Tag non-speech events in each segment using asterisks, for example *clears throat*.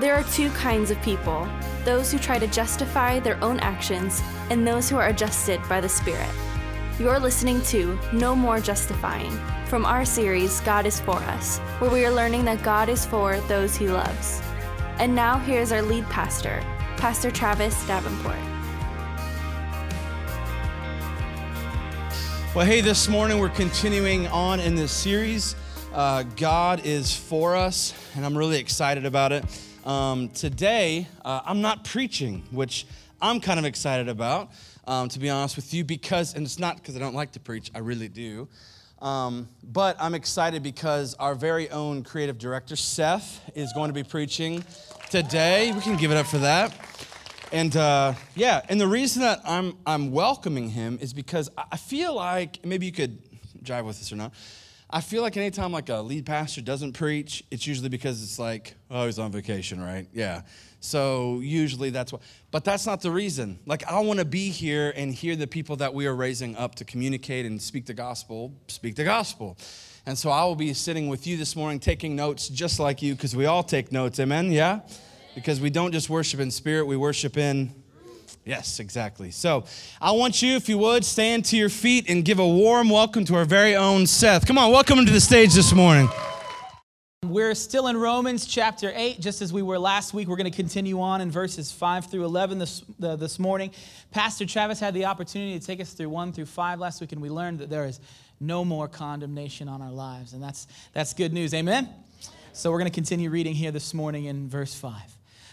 There are two kinds of people those who try to justify their own actions, and those who are adjusted by the Spirit. You're listening to No More Justifying from our series, God is For Us, where we are learning that God is for those he loves. And now, here's our lead pastor, Pastor Travis Davenport. Well, hey, this morning we're continuing on in this series. Uh, God is for us, and I'm really excited about it. Um, today, uh, I'm not preaching, which I'm kind of excited about, um, to be honest with you, because, and it's not because I don't like to preach, I really do. Um, but I'm excited because our very own creative director, Seth, is going to be preaching today. We can give it up for that. And uh, yeah, and the reason that I'm, I'm welcoming him is because I feel like, maybe you could jive with this or not. I feel like anytime like a lead pastor doesn't preach, it's usually because it's like, oh, he's on vacation, right? Yeah. So usually that's what, but that's not the reason. Like I want to be here and hear the people that we are raising up to communicate and speak the gospel, speak the gospel. And so I will be sitting with you this morning taking notes just like you because we all take notes. Amen? Yeah? Because we don't just worship in spirit, we worship in Yes, exactly. So I want you, if you would, stand to your feet and give a warm welcome to our very own Seth. Come on, welcome him to the stage this morning. We're still in Romans chapter 8, just as we were last week. We're going to continue on in verses 5 through 11 this, uh, this morning. Pastor Travis had the opportunity to take us through 1 through 5 last week, and we learned that there is no more condemnation on our lives. And that's, that's good news. Amen? So we're going to continue reading here this morning in verse 5.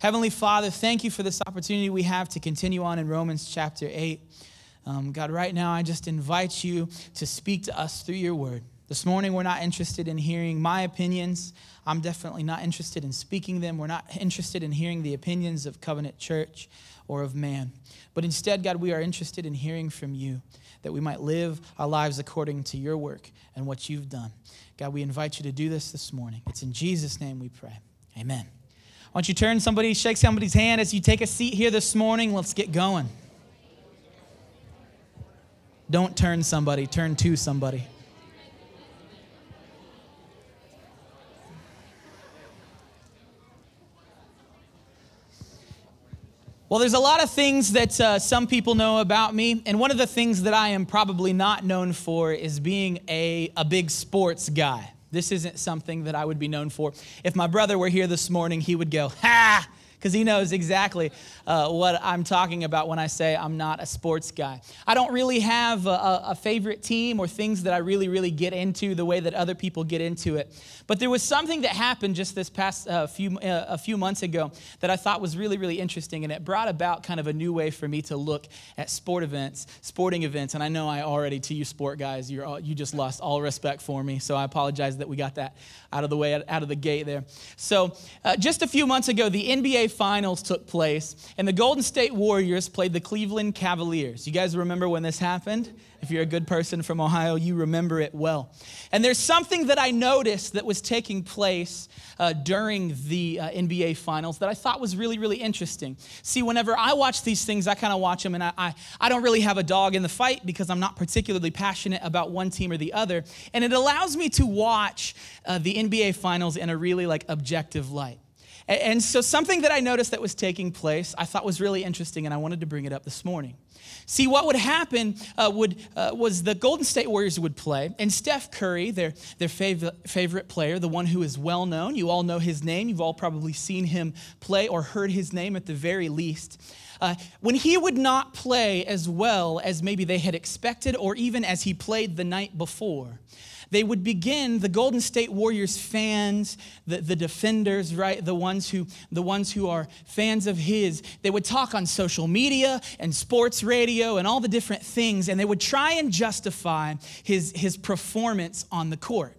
Heavenly Father, thank you for this opportunity we have to continue on in Romans chapter 8. Um, God, right now, I just invite you to speak to us through your word. This morning, we're not interested in hearing my opinions. I'm definitely not interested in speaking them. We're not interested in hearing the opinions of Covenant Church or of man. But instead, God, we are interested in hearing from you that we might live our lives according to your work and what you've done. God, we invite you to do this this morning. It's in Jesus' name we pray. Amen. Why don't you turn somebody, shake somebody's hand as you take a seat here this morning? Let's get going. Don't turn somebody, turn to somebody. Well, there's a lot of things that uh, some people know about me, and one of the things that I am probably not known for is being a, a big sports guy. This isn't something that I would be known for. If my brother were here this morning, he would go, Ha! Because he knows exactly uh, what I'm talking about when I say I'm not a sports guy. I don't really have a, a, favorite team or things that I really, really get into the way that other people get into it. But there was something that happened just this past uh, few, uh, a few months ago that I thought was really, really interesting, and it brought about kind of a new way for me to look at sport events, sporting events. And I know I already, to you sport guys, you're all, you just lost all respect for me, so I apologize that we got that out of the way, out of the gate there. So uh, just a few months ago, the NBA finals took place, and the Golden State Warriors played the Cleveland Cavaliers. You guys remember when this happened? If you're a good person from Ohio, you remember it well. And there's something that I noticed that was taking place uh, during the uh, NBA finals that I thought was really, really interesting. See, whenever I watch these things, I kind of watch them and I, I, I don't really have a dog in the fight because I'm not particularly passionate about one team or the other. And it allows me to watch uh, the NBA finals in a really like objective light. And so, something that I noticed that was taking place, I thought was really interesting, and I wanted to bring it up this morning. See, what would happen uh, would, uh, was the Golden State Warriors would play, and Steph Curry, their, their fav- favorite player, the one who is well known, you all know his name, you've all probably seen him play or heard his name at the very least. uh, when he would not play as well as maybe they had expected or even as he played the night before, they would begin the golden state warriors fans the, the defenders right the ones who the ones who are fans of his they would talk on social media and sports radio and all the different things and they would try and justify his his performance on the court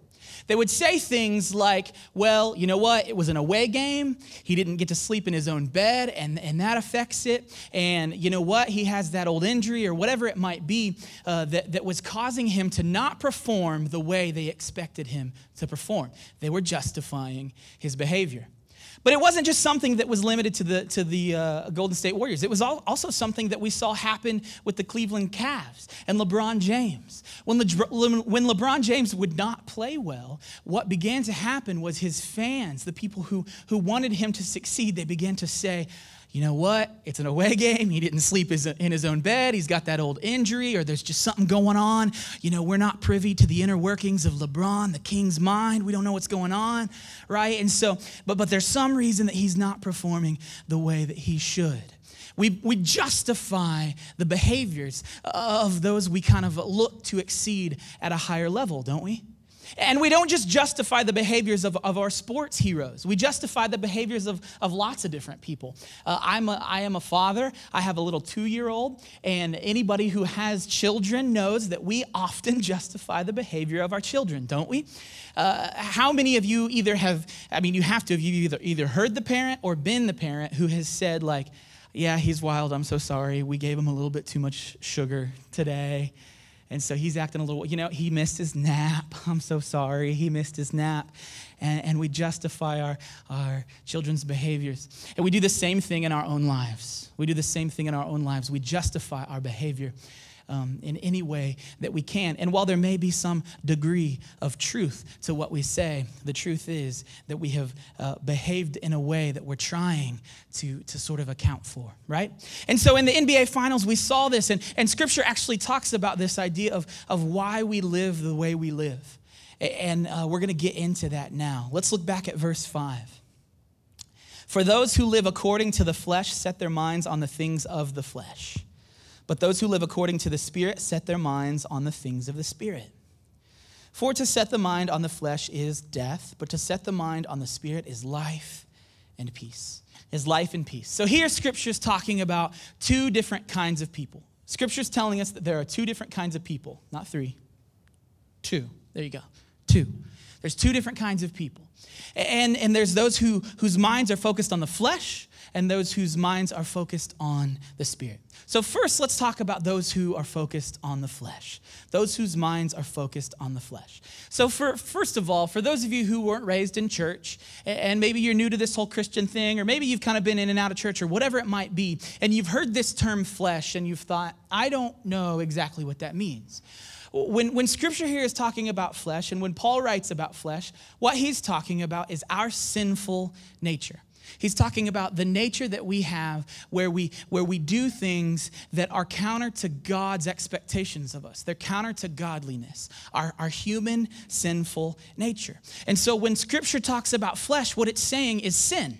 they would say things like, well, you know what? It was an away game. He didn't get to sleep in his own bed, and, and that affects it. And you know what? He has that old injury or whatever it might be uh, that, that was causing him to not perform the way they expected him to perform. They were justifying his behavior. But it wasn't just something that was limited to the, to the uh, Golden State Warriors. It was also something that we saw happen with the Cleveland Cavs and LeBron James. When, Le, when LeBron James would not play well, what began to happen was his fans, the people who, who wanted him to succeed, they began to say, you know what? It's an away *laughs* game. He didn't sleep in his own bed. He's got that old injury, or there's just something going on. You know, we're not privy to the inner workings of LeBron, the king's mind. We don't know what's going on, right? And so, but, but there's some reason that he's not performing the way that he should. We, we justify the behaviors of those we kind of look to exceed at a higher level, don't we? And we don't just justify the behaviors of, of our sports heroes. We justify the behaviors of, of lots of different people. Uh, I'm a, I am a father. I have a little two year old. And anybody who has children knows that we often *laughs* justify the behavior of our children, don't we? Uh, how many of you either have, I mean, you have to have either, either heard the parent or been the parent who has said, like, yeah, he's wild. I'm so sorry. We gave him a little bit too much sugar today. And so he's acting a little, you know, he missed his nap. *laughs* I'm so sorry. He missed his nap. And, and we justify our, our children's behaviors. And we do the same thing in our own lives. We do the same thing in our own lives. We justify our behavior um, in any way that we can. And while there may be some degree of truth to what we say, the truth is that we have uh, behaved in a way that we're trying to, to sort of account for, right? And so in the NBA Finals, we saw this, and, and Scripture actually talks about this idea of, of why we live the way we live. And uh, we're going to get into that now. Let's look back at verse 5. For those who live according to the flesh set their minds on the things of the flesh but those who live according to the Spirit set their minds on the things of the Spirit. For to set the mind on the flesh is death, but to set the mind on the Spirit is life and peace. Is life and peace. So here, Scripture's talking about two different kinds of people. Scripture's telling us that there are two different kinds of people, not three, two. There you go. Two. There's two different kinds of people. And, and there's those who, whose minds are focused on the flesh, and those whose minds are focused on the Spirit. So, first, let's talk about those who are focused on the flesh, those whose minds are focused on the flesh. So, for, first of all, for those of you who weren't raised in church, and maybe you're new to this whole Christian thing, or maybe you've kind of been in and out of church, or whatever it might be, and you've heard this term flesh, and you've thought, I don't know exactly what that means. When, when scripture here is talking about flesh, and when Paul writes about flesh, what he's talking about is our sinful nature. He's talking about the nature that we have where we, where we do things that are counter to God's expectations of us. They're counter to godliness, our, our human sinful nature. And so when scripture talks about flesh, what it's saying is sin.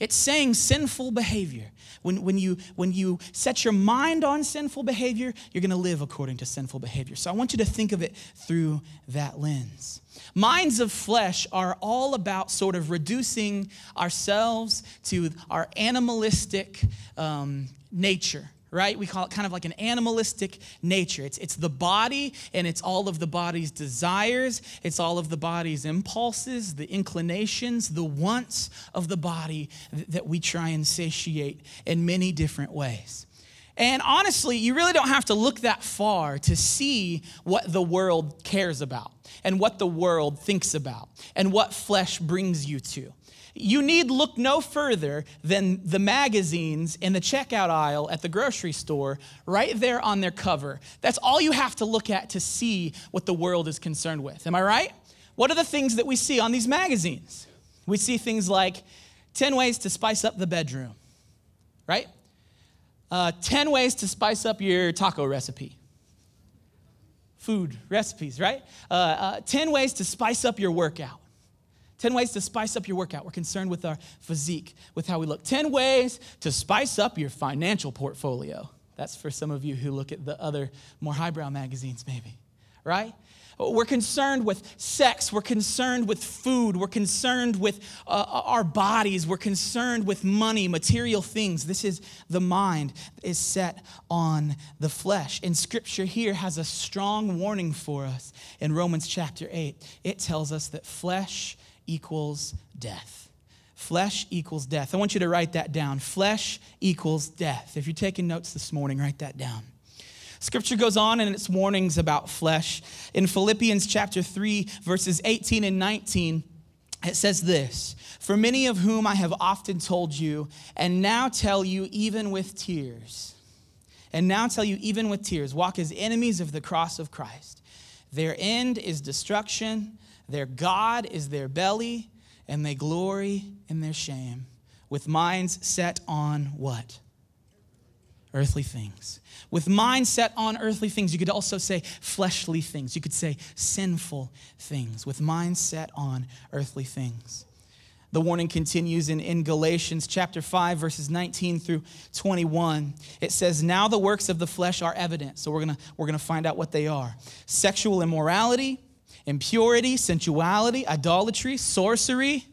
It's saying sinful behavior. When, when, you, when you set your mind on sinful behavior, you're going to live according to sinful behavior. So I want you to think of it through that lens. Minds of flesh are all about sort of reducing ourselves to our animalistic um, nature right? We call it kind of like an animalistic nature. It's, it's the body and it's all of the body's desires, it's all of the body's impulses, the inclinations, the wants of the body that we try and satiate in many different ways. And honestly, you really don't have to look that far to see what the world cares about and what the world thinks about and what flesh brings you to. You need look no further than the magazines in the checkout aisle at the grocery store, right there on their cover. That's all you have to look at to see what the world is concerned with. Am I right? What are the things that we see on these magazines? We see things like 10 ways to spice up the bedroom, right? Uh, 10 ways to spice up your taco recipe. Food recipes, right? Uh, uh, 10 ways to spice up your workout. 10 ways to spice up your workout. We're concerned with our physique, with how we look. 10 ways to spice up your financial portfolio. That's for some of you who look at the other more highbrow magazines, maybe, right? We're concerned with sex. We're concerned with food. We're concerned with uh, our bodies. We're concerned with money, material things. This is the mind is set on the flesh. And scripture here has a strong warning for us in Romans chapter 8. It tells us that flesh equals death. Flesh equals death. I want you to write that down. Flesh equals death. If you're taking notes this morning, write that down. Scripture goes on in its warnings about flesh. In Philippians chapter 3, verses 18 and 19, it says this For many of whom I have often told you, and now tell you even with tears, and now tell you even with tears, walk as enemies of the cross of Christ. Their end is destruction their God is their belly, and they glory in their shame, with minds set on what? Earthly things. With minds set on earthly things, you could also say fleshly things. You could say sinful things. With minds set on earthly things. The warning continues in, in Galatians chapter 5, verses 19 through 21. It says, Now the works of the flesh are evident. So we're gonna, we're to find out what they are sexual immorality impurity, sensuality, idolatry, sorcery.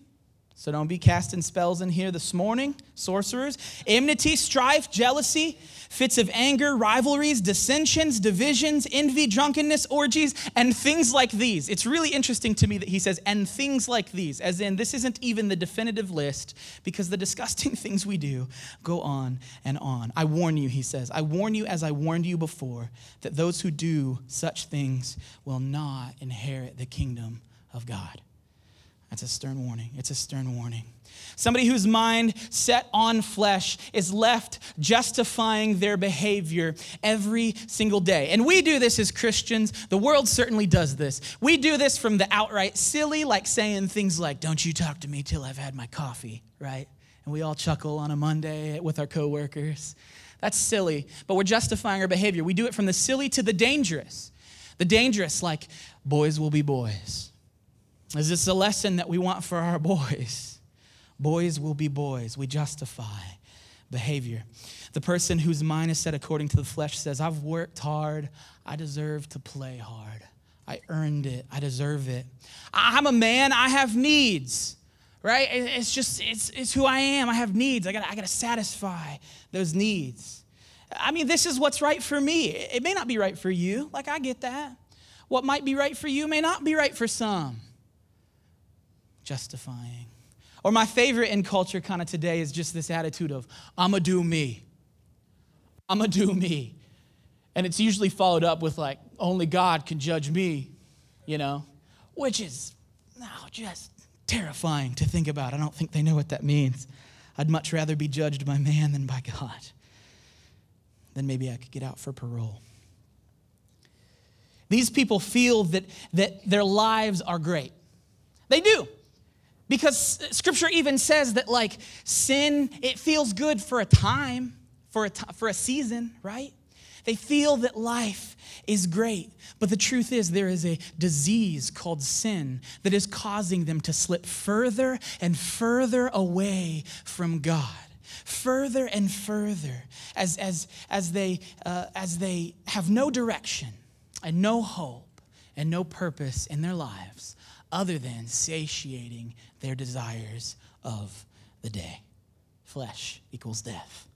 So don't be casting spells in here this morning, sorcerers. Enmity, strife, jealousy, fits of anger, rivalries, dissensions, divisions, envy, drunkenness, orgies, and things like these. It's really interesting to me that he says, and things like these, as in this isn't even the definitive list because the *laughs* disgusting things we do go on and on. I warn you, he says, I warn you as I warned you before, that those who do such things will not inherit the kingdom of God. That's a stern warning. It's a stern warning. Somebody whose mind set on flesh is left justifying their behavior every single day. And we do this as Christians. The world certainly does this. We do this from the outright silly, like saying things like, Don't you talk to me till I've had my coffee, right? And we all chuckle on a Monday with our coworkers. That's silly, but we're justifying our behavior. We do it from the silly to the dangerous. The dangerous, like, boys will be boys is this a lesson that we want for our *laughs* boys? Boys will be boys. We justify behavior. The person whose mind is set according to the flesh says, I've worked hard. I deserve to play hard. I earned it. I deserve it. I'm a man. I have needs, right? It's just, it's, it's who I am. I have needs. I gotta, I gotta satisfy those needs. I mean, this is what's right for me. It may not be right for you. Like, I get that. What might be right for you may not be right for some justifying. Or my favorite in culture kind of today is just this attitude of, I'm going to do me. I'm going to do me. And it's usually followed up with, like, only God can judge me, you know, which is no, just terrifying to think about. I don't think they know what that means. I'd much rather be judged by man than by God. Then maybe I could get out for parole. These people feel that, that their lives are great. They do. Because scripture even says that, like, sin, it feels good for a time, for a, t- for a season, right? They feel that life is great. But the truth is, there is a disease called sin that is causing them to slip further and further away from God. Further and further as, as, as, they, uh, as they have no direction and no hope and no purpose in their lives other than satiating their desires of the day. Flesh equals death.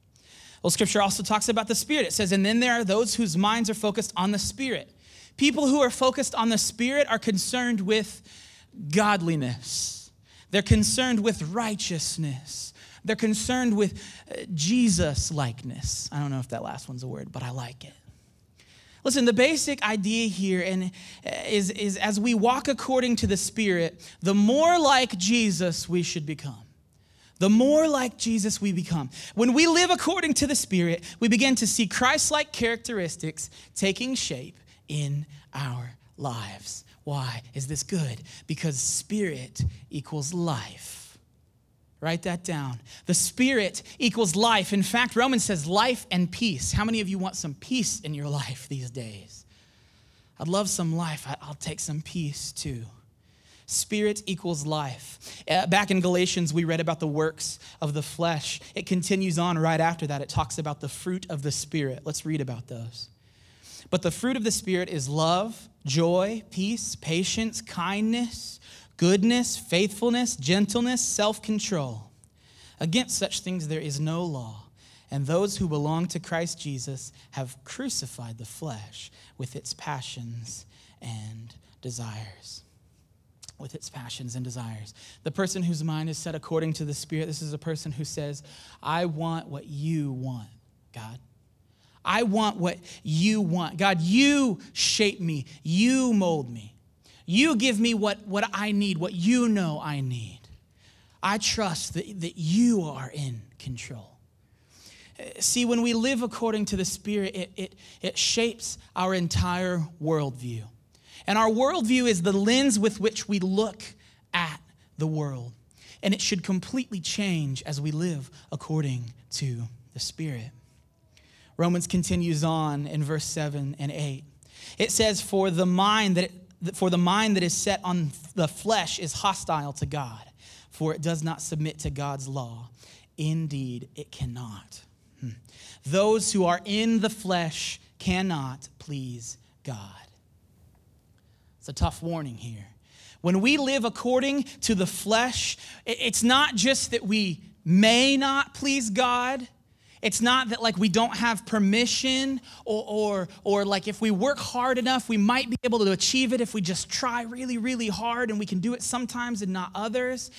Well, scripture also talks about the spirit. It says, and then there are those whose minds are focused on the spirit. People who are focused on the spirit are concerned with godliness, they're concerned with righteousness. They're concerned with uh, Jesus likeness. I don't know if that last one's a word, but I like it. Listen, the basic idea here and uh, is, is as we walk according to the Spirit, the more like Jesus we should become. The more like Jesus we become. When we live according to the Spirit, we begin to see Christ like characteristics taking shape in our lives. Why is this good? Because Spirit equals life. Write that down. The Spirit equals life. In fact, Romans says life and peace. How many of you want some peace in your *laughs* life these days? I'd love some life. I'll take some peace too. Spirit equals life. Uh, back in Galatians, we read about the works of the flesh. It continues on right after that. It talks about the fruit of the Spirit. Let's read about those. But the fruit of the Spirit is love, joy, peace, patience, kindness, goodness, faithfulness, gentleness, self control. Against such things there is no law. And those who belong to Christ Jesus have crucified the flesh with its passions and desires. With its passions and desires. The person whose mind is set according to the Spirit, this is a person who says, I want what you want, God. I want what you want. God, you shape me, you mold me. You give me what, what I need, what you know I need. I trust that, that you are in control. Uh, see, when we live according to the Spirit, it, it, it shapes our entire worldview. And our worldview is the lens with which we look at the world. And it should completely change as we live according to the Spirit. Romans continues on in verse 7 and 8. It says, For the mind that, for the mind that is set on the flesh is hostile to God, for it does not submit to God's law. Indeed, it cannot. Hmm. Those who are in the flesh cannot please God. It's a tough warning here. When we live according to the flesh, it's not just that we may not please God it's not that like we don't have permission or, or, or like if we work hard enough, we might be able to achieve it if we just try really, really hard and we can do it sometimes and not others.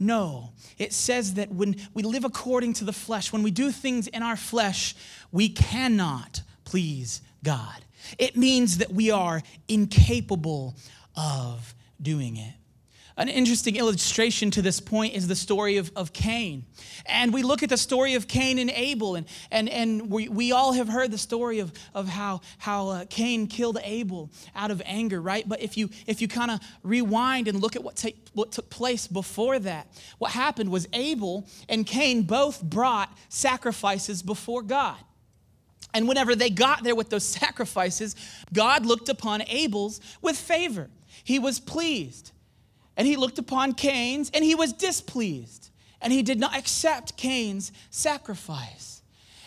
No, it says that when we live according to the flesh, when we do things in our flesh, we cannot please God. It means that we are incapable of doing it. An interesting illustration to this point is the story of, of Cain. And we look at the story of Cain and Abel, and, and, and we, we all have heard the story of, of how, how uh, Cain killed Abel out of anger, right? But if you, if you kind of rewind and look at what, take, what took place before that, what happened was Abel and Cain both brought sacrifices before God. And whenever they got there with those *laughs* sacrifices, God looked upon Abel's with favor. He was pleased. And he looked upon Cain's and he was displeased. And he did not accept Cain's sacrifice.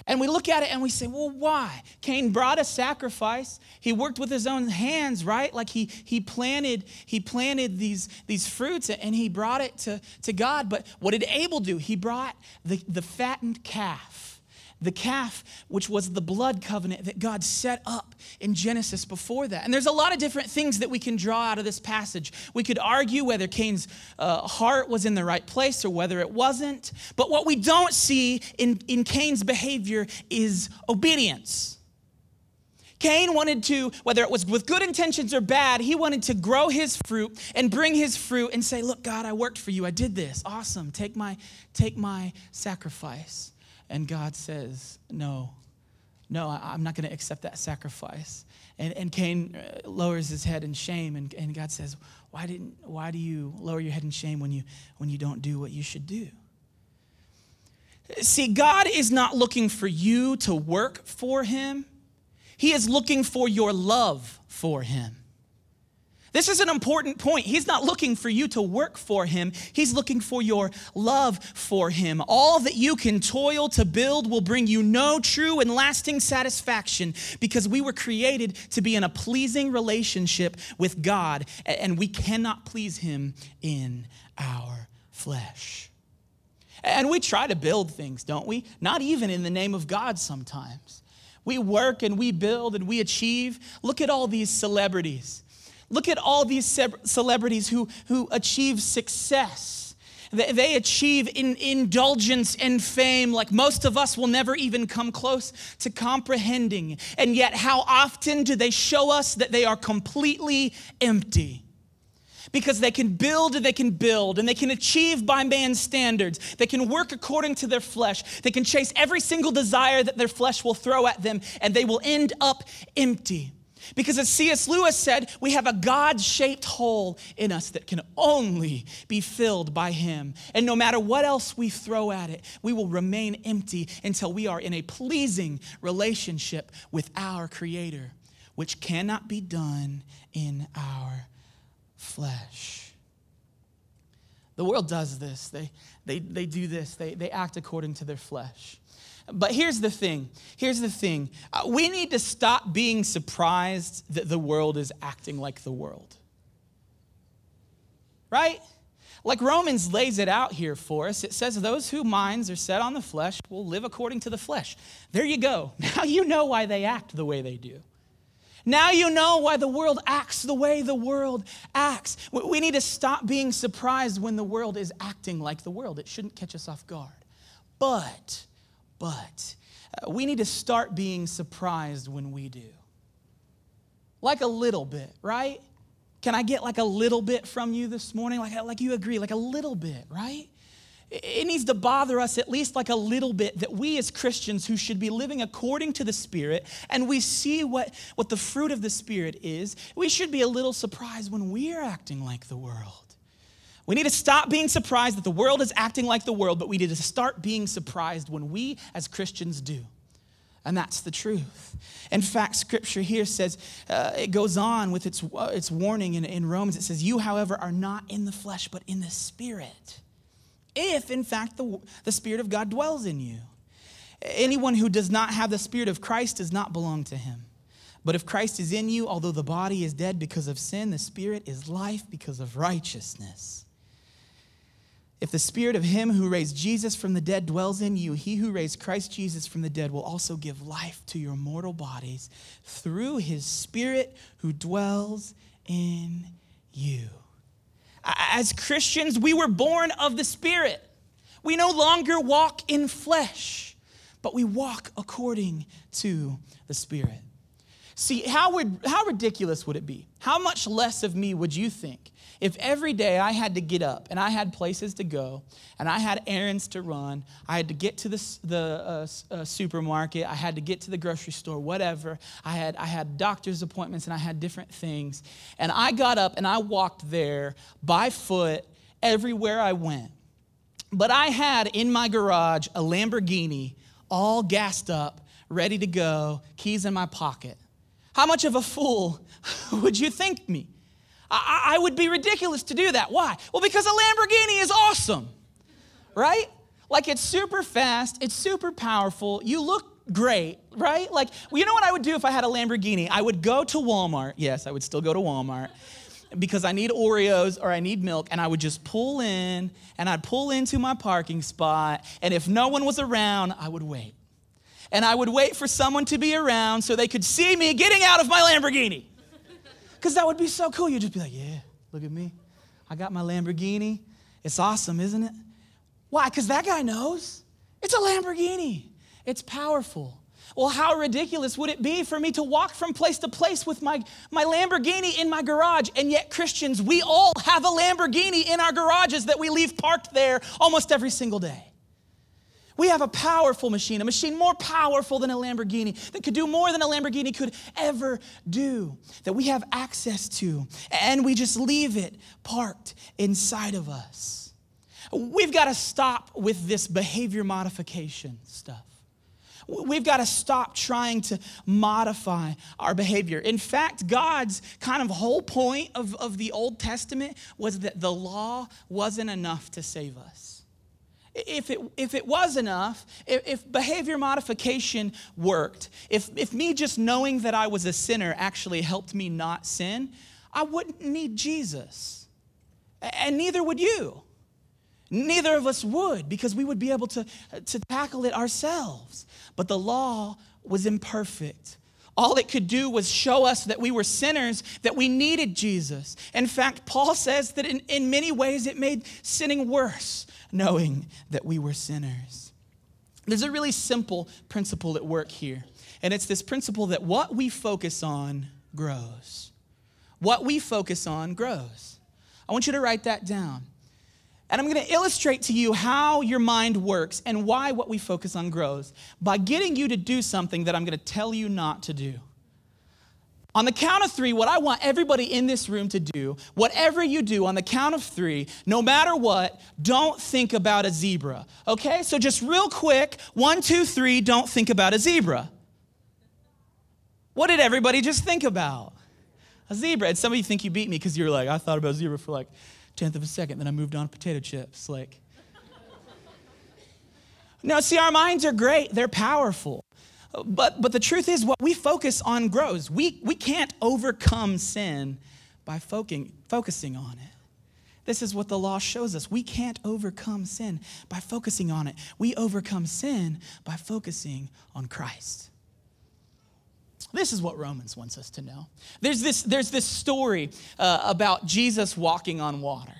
And we look at it and we say, well, why? Cain brought a sacrifice. He worked with his own hands, right? Like he, he planted, he planted these, these fruits and he brought it to, to God. But what did Abel do? He brought the, the fattened calf the calf, which was the blood covenant that God set up in Genesis before that. And there's a lot of different things that we can draw out of this passage. We could argue whether Cain's uh, heart was in the right place or whether it wasn't. But what we don't see in, in Cain's behavior is obedience. Cain wanted to, whether it was with good intentions or bad, he wanted to grow his fruit and bring his fruit and say, Look, God, I worked for you. I did this. Awesome. Take my, take my sacrifice. And God says, No, no, I'm not going to accept that sacrifice. And, and Cain uh, lowers his head in shame, and, and God says, why, didn't, why do you lower your head in shame when you, when you don't do what you should do? See, God is not looking for you to work for Him, He is looking for your love for Him. This is an important point. He's not looking for you to work for him, he's looking for your love for him. All that you can toil to build will bring you no true and lasting satisfaction because we were created to be in a pleasing relationship with God, and we cannot please him in our flesh. And we try to build things, don't we? Not even in the name of God sometimes. We work and we build and we achieve. Look at all these celebrities Look at all these celebrities who, who achieve success. They, they achieve in, indulgence and fame like most of us will never even come close to comprehending. And yet, how often do they show us that they are completely empty? because they can build and they can build and they can achieve by man's standards. They can work according to their flesh. They can chase every single desire that their flesh will throw at them and they will end up empty. Because as C.S. Lewis said, we have a God shaped hole in us that can only be filled by Him. And no matter what else we throw at it, we will remain empty until we are in a pleasing relationship with our Creator, which cannot be done in our flesh. The world does this. They, they, they do this. They, they act according to their flesh. But here's the thing. Here's the thing. Uh, we need to stop being surprised that the world is acting like the world. Right? Like Romans lays it out here for us. It says, Those whose minds are set on the flesh will live according to the flesh. There you go. *laughs* Now you know why they act the way they do. Now you know why the world acts the way the world acts. We need to stop being surprised when the world is acting like the world. It shouldn't catch us off guard. But, but, uh, we need to start being surprised when we do. Like a little bit, right? Can I get like a little bit from you this morning? Like, like you agree, like a little bit, right? It needs to bother us at least like a little bit that we as Christians who should be living according to the Spirit and we see what, what the fruit of the Spirit is, we should be a little surprised when we're acting like the world. We need to stop being surprised that the world is acting like the world, but we need to start being surprised when we as Christians do. And that's the truth. In fact, scripture here says, uh, it goes on with its, uh, its warning in, in Romans. It says, You, however, are not in the flesh, but in the Spirit if in fact the, the Spirit of God dwells in you. Anyone who does not have the Spirit of Christ does not belong to him. But if Christ is in you, although the body is dead because of sin, the Spirit is life because of righteousness. If the Spirit of Him who raised Jesus from the dead dwells in you, He who raised Christ Jesus from the dead will also give life to your mortal bodies through His Spirit who dwells in you. As Christians, we were born of the Spirit. We no longer walk in flesh, but we walk according to the Spirit. See, how, would, how ridiculous would it be? How much less of me would you think if every day I had to get up and I had places to go and I had errands to run, I had to get to the, the uh, uh, supermarket, I had to get to the grocery store, whatever, I had, I had doctor's appointments and I had different things, and I got up and I walked there by foot everywhere I went. But I had in my garage a Lamborghini all gassed up, ready to go, keys in my pocket. How much of a fool *laughs* would you think me? I, I would be ridiculous to do that. Why? Well, because a Lamborghini is awesome, right? Like it's super fast, it's super powerful, you look great, right? Like, you know what I would do if I had a Lamborghini? I would go to Walmart. Yes, I would still go to Walmart because I need Oreos or I need milk, and I would just pull in and I'd pull into my parking spot, and if no one was around, I would wait. And I would wait for someone to be around so they could see me getting out of my Lamborghini. *laughs* Because that would be so cool. You'd just be like, yeah, look at me. I got my Lamborghini. It's awesome, isn't it? Why? Because that guy knows. It's a Lamborghini, it's powerful. Well, how ridiculous would it be for me to walk from place to place with my, my Lamborghini in my garage? And yet, Christians, we all have a Lamborghini in our garages that we leave parked there almost every single day. We have a powerful machine, a machine more powerful than a Lamborghini, that could do more than a Lamborghini could ever do, that we have access to, and we just leave it parked inside of us. We've got to stop with this behavior modification stuff. We've got to stop trying to modify our behavior. In fact, God's kind of whole point of, of the Old Testament was that the law wasn't enough to save us if it, if it was enough, if, if, behavior modification worked, if, if me just knowing that I was a sinner actually helped me not sin, I wouldn't need Jesus. And neither would you. Neither of us would because we would be able to, to tackle it ourselves. But the law was imperfect. All it could do was show us that we were sinners, that we needed Jesus. In fact, Paul says that in, in many ways it made sinning worse knowing that we were sinners. There's a really simple principle at work here, and it's this principle that what we focus on grows. What we focus on grows. I want you to write that down. And I'm going to illustrate to you how your mind works and why what we focus on grows by getting you to do something that I'm going to tell you not to do. On the count of three, what I want everybody in this room to do, whatever you do on the count of three, no matter what, don't think about a zebra. Okay? So just real quick one, two, three, don't think about a zebra. What did everybody just think about? A zebra. And some of you think you beat me because you're like, I thought about zebra for like tenth of a second, then I moved on to potato chips. Like, *laughs* no, see, our minds are great, they're powerful. But, but the truth is, what we focus on grows. We, we can't overcome sin by focusing, focusing on it. This is what the law shows us. We can't overcome sin by focusing on it. We overcome sin by focusing on Christ. This is what Romans wants us to know. There's this, there's this story uh, about Jesus walking on water.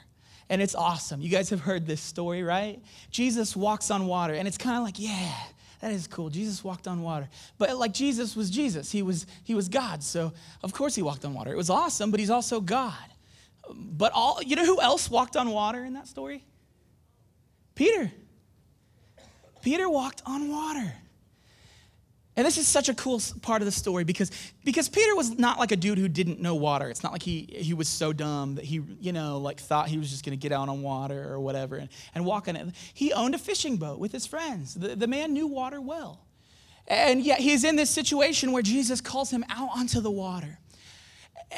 And it's awesome. You guys have heard this story, right? Jesus walks on water, and it's kind of like, yeah, that is cool. Jesus walked on water. But like Jesus was Jesus. He was he was God. So of course he walked on water. It was awesome, but he's also God. But all you know who else walked on water in that story? Peter. Peter walked on water. And this is such a cool part of the story because, because Peter was not like a dude who didn't know water. It's not like he, he was so dumb that he, you know, like thought he was just going to get out on water or whatever and, and walk on it. He owned a fishing boat with his friends. The, the man knew water well. And yet he's in this situation where Jesus calls him out onto the water.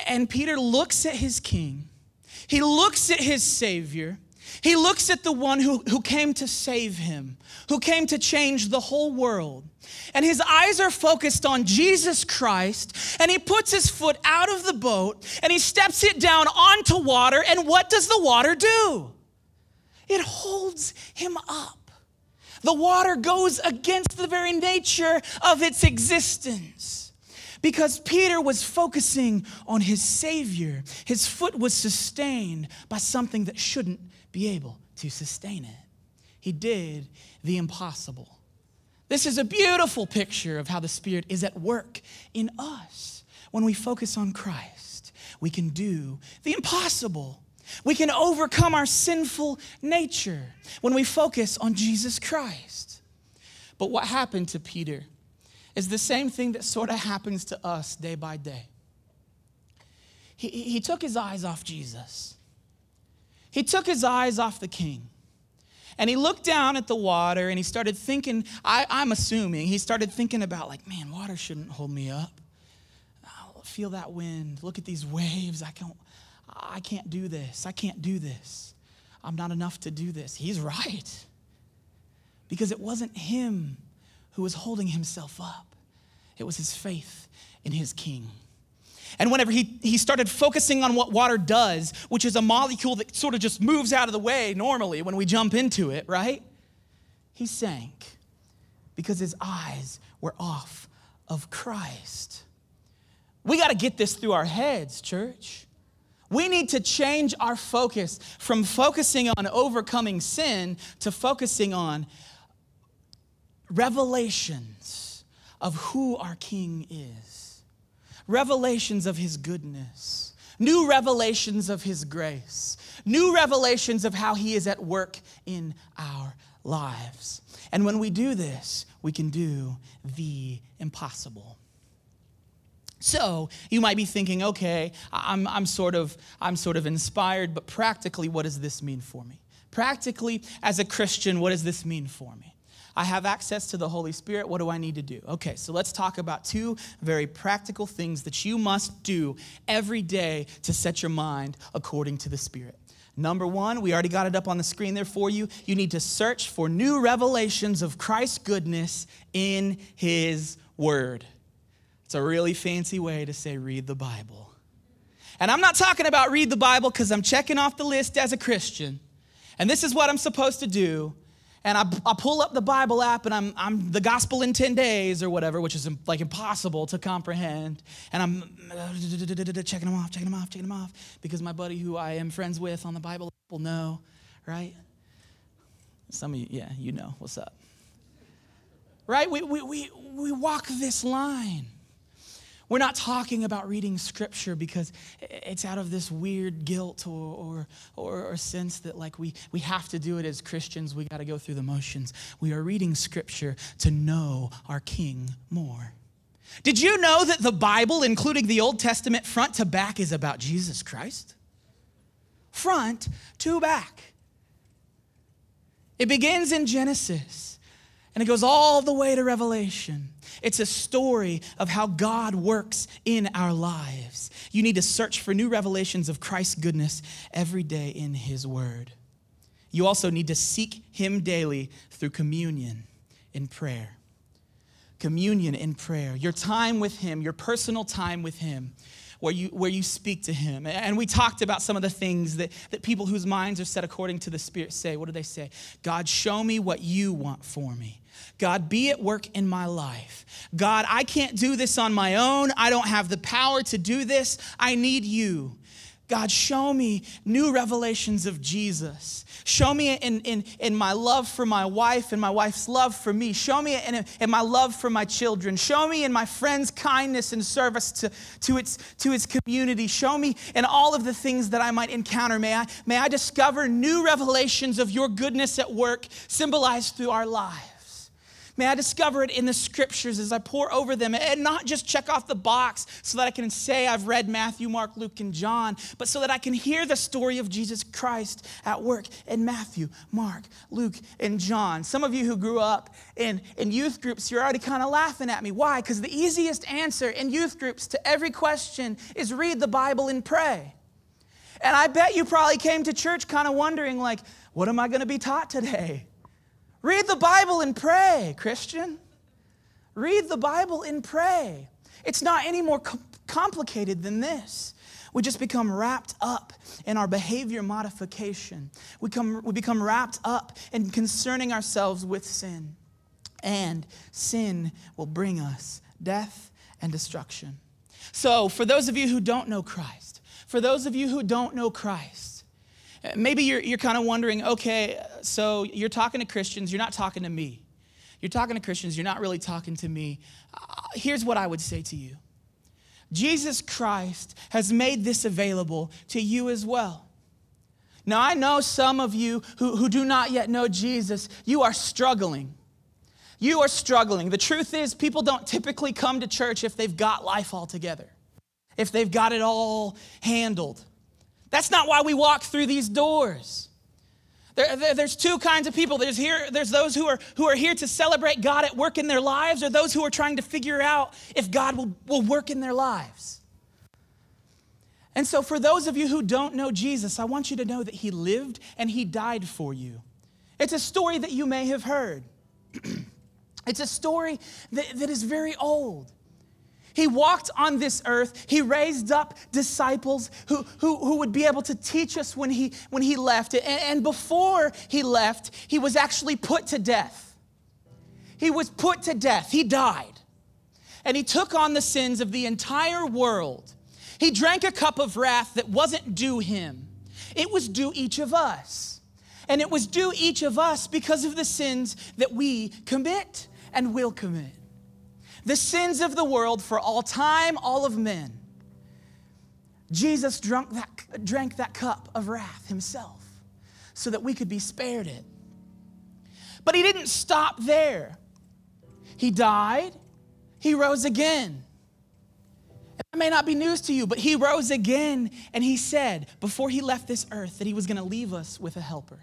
And Peter looks at his king. He looks at his savior he looks at the one who, who came to save him, who came to change the whole world. And his eyes are focused on Jesus Christ. And he puts his foot out of the boat and he steps it down onto water. And what does the water do? It holds him up. The water goes against the very nature of its existence. Because Peter was focusing on his Savior, his foot was sustained by something that shouldn't be able to sustain it. He did the impossible. This is a beautiful picture of how the Spirit is at work in us. When we focus on Christ, we can do the impossible. We can overcome our sinful nature when we focus on Jesus Christ. But what happened to Peter is the same thing that sort of happens to us day by day. He, he took his eyes off Jesus. He took his eyes off the king. And he looked down at the water and he started thinking, I, am assuming, he started thinking about, like, man, water shouldn't hold me up. I'll feel that wind. Look at these waves. I can't, I can't do this. I can't do this. I'm not enough to do this. He's right. Because it wasn't him who was holding himself up, it was his faith in his king. And whenever he, he started focusing on what water does, which is a molecule that sort of just moves out of the way normally when we jump into it, right? He sank because his eyes were off of Christ. We got to get this through our heads, church. We need to change our focus from focusing on overcoming sin to focusing on revelations of who our King is revelations of his goodness, new revelations of his grace, new revelations of how he is at work in our lives. And when we do this, we can do the impossible. So you might be thinking, okay, I'm, I'm, sort of, I'm sort of inspired, but practically, what does this mean for me? Practically, as a Christian, what does this mean for me? I have access to the Holy Spirit. What do I need to do? Okay, so let's talk about two very practical things that you must do every day to set your mind according to the Spirit. Number one, we already got it up on the screen there for you. You need to search for new revelations of Christ's goodness in His Word. It's a really fancy way to say read the Bible. And I'm not talking about read the Bible because I'm checking off the list as a Christian. And this is what I'm supposed to do and I, I pull up the Bible app and I'm, I'm the gospel in 10 days or whatever, which is like impossible to comprehend. And I'm checking them off, checking them off, checking them off, because my buddy who I am friends with on the Bible app will know, right? Some of you, yeah, you know what's up. Right? We, we, we, we walk this line. We're not talking about reading scripture because it's out of this weird guilt or, or, or, sense that like we, we have to do it as Christians. We got to go through the motions. We are reading scripture to know our King more. Did you know that the Bible, including the Old Testament, front to back, is about Jesus Christ? Front to back. It begins in Genesis And it goes all the way to Revelation. It's a story of how God works in our lives. You need to search for new revelations of Christ's goodness every day in His Word. You also need to seek Him daily through communion in prayer. Communion in prayer, your time with Him, your personal time with Him where you, where you speak to him. And we talked about some of the things that, that people whose minds are set according to the Spirit say. What do they say? God, show me what you want for me. God, be at work in my life. God, I can't do this on my own. I don't have the power to do this. I need you. God, show me new revelations of Jesus. Show me in, in, in my love for my wife and my wife's love for me. Show me in, in my love for my children. Show me in my friend's kindness and service to, to, its, to its community. Show me in all of the things that I might encounter. May I, may I discover new revelations of your goodness at work symbolized through our lives. May I discover it in the scriptures as I pore over them and not just check off the box so that I can say I've read Matthew, Mark, Luke, and John, but so that I can hear the story of Jesus Christ at work in Matthew, Mark, Luke, and John. Some of you who grew up in, in youth groups, you're already kind of laughing at me. Why? Because the easiest answer in youth groups to every question is read the Bible and pray. And I bet you probably came to church kind of wondering, like, what am I going to be taught today? Read the Bible and pray, Christian. Read the Bible and pray. It's not any more com- complicated than this. We just become wrapped up in our behavior modification. We, come, we become wrapped up in concerning ourselves with sin. And sin will bring us death and destruction. So, for those of you who don't know Christ, for those of you who don't know Christ, Maybe you're, you're kind of wondering okay, so you're talking to Christians, you're not talking to me. You're talking to Christians, you're not really talking to me. Uh, here's what I would say to you Jesus Christ has made this available to you as well. Now, I know some of you who, who do not yet know Jesus, you are struggling. You are struggling. The truth is, people don't typically come to church if they've got life all together, if they've got it all handled. That's not why we walk through these doors. There, there, there's two kinds of people. There's, here, there's those who are, who are here to celebrate God at work in their lives, or those who are trying to figure out if God will, will work in their lives. And so, for those of you who don't know Jesus, I want you to know that He lived and He died for you. It's a story that you may have heard. *clears throat* it's a story that, that is very old. He walked on this earth. He raised up disciples who, who, who would be able to teach us when he, when he left. And, and before he left, he was actually put to death. He was put to death. He died. And he took on the sins of the entire world. He drank a cup of wrath that wasn't due him, it was due each of us. And it was due each of us because of the sins that we commit and will commit the sins of the world for all time, all of men. Jesus drank that, drank that cup of wrath himself so that we could be spared it. But he didn't stop there. He died, he rose again. That may not be news to you, but he rose again and he said before he left this earth that he was going to leave us with a helper.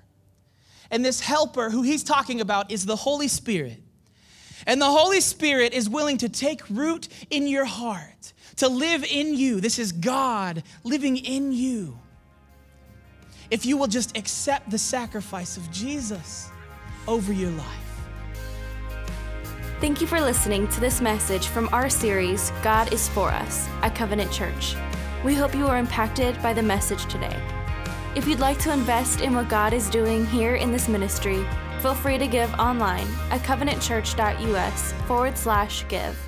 And this helper, who he's talking about, is the Holy Spirit. And the Holy Spirit is willing to take root in your heart, to live in you. This is God living in you. If you will just accept the sacrifice of Jesus over your life. Thank you for listening to this message from our series, God is for Us at Covenant Church. We hope you are impacted by the message today. If you'd like to invest in what God is doing here in this ministry, feel free to give online at covenantchurch.us forward slash give.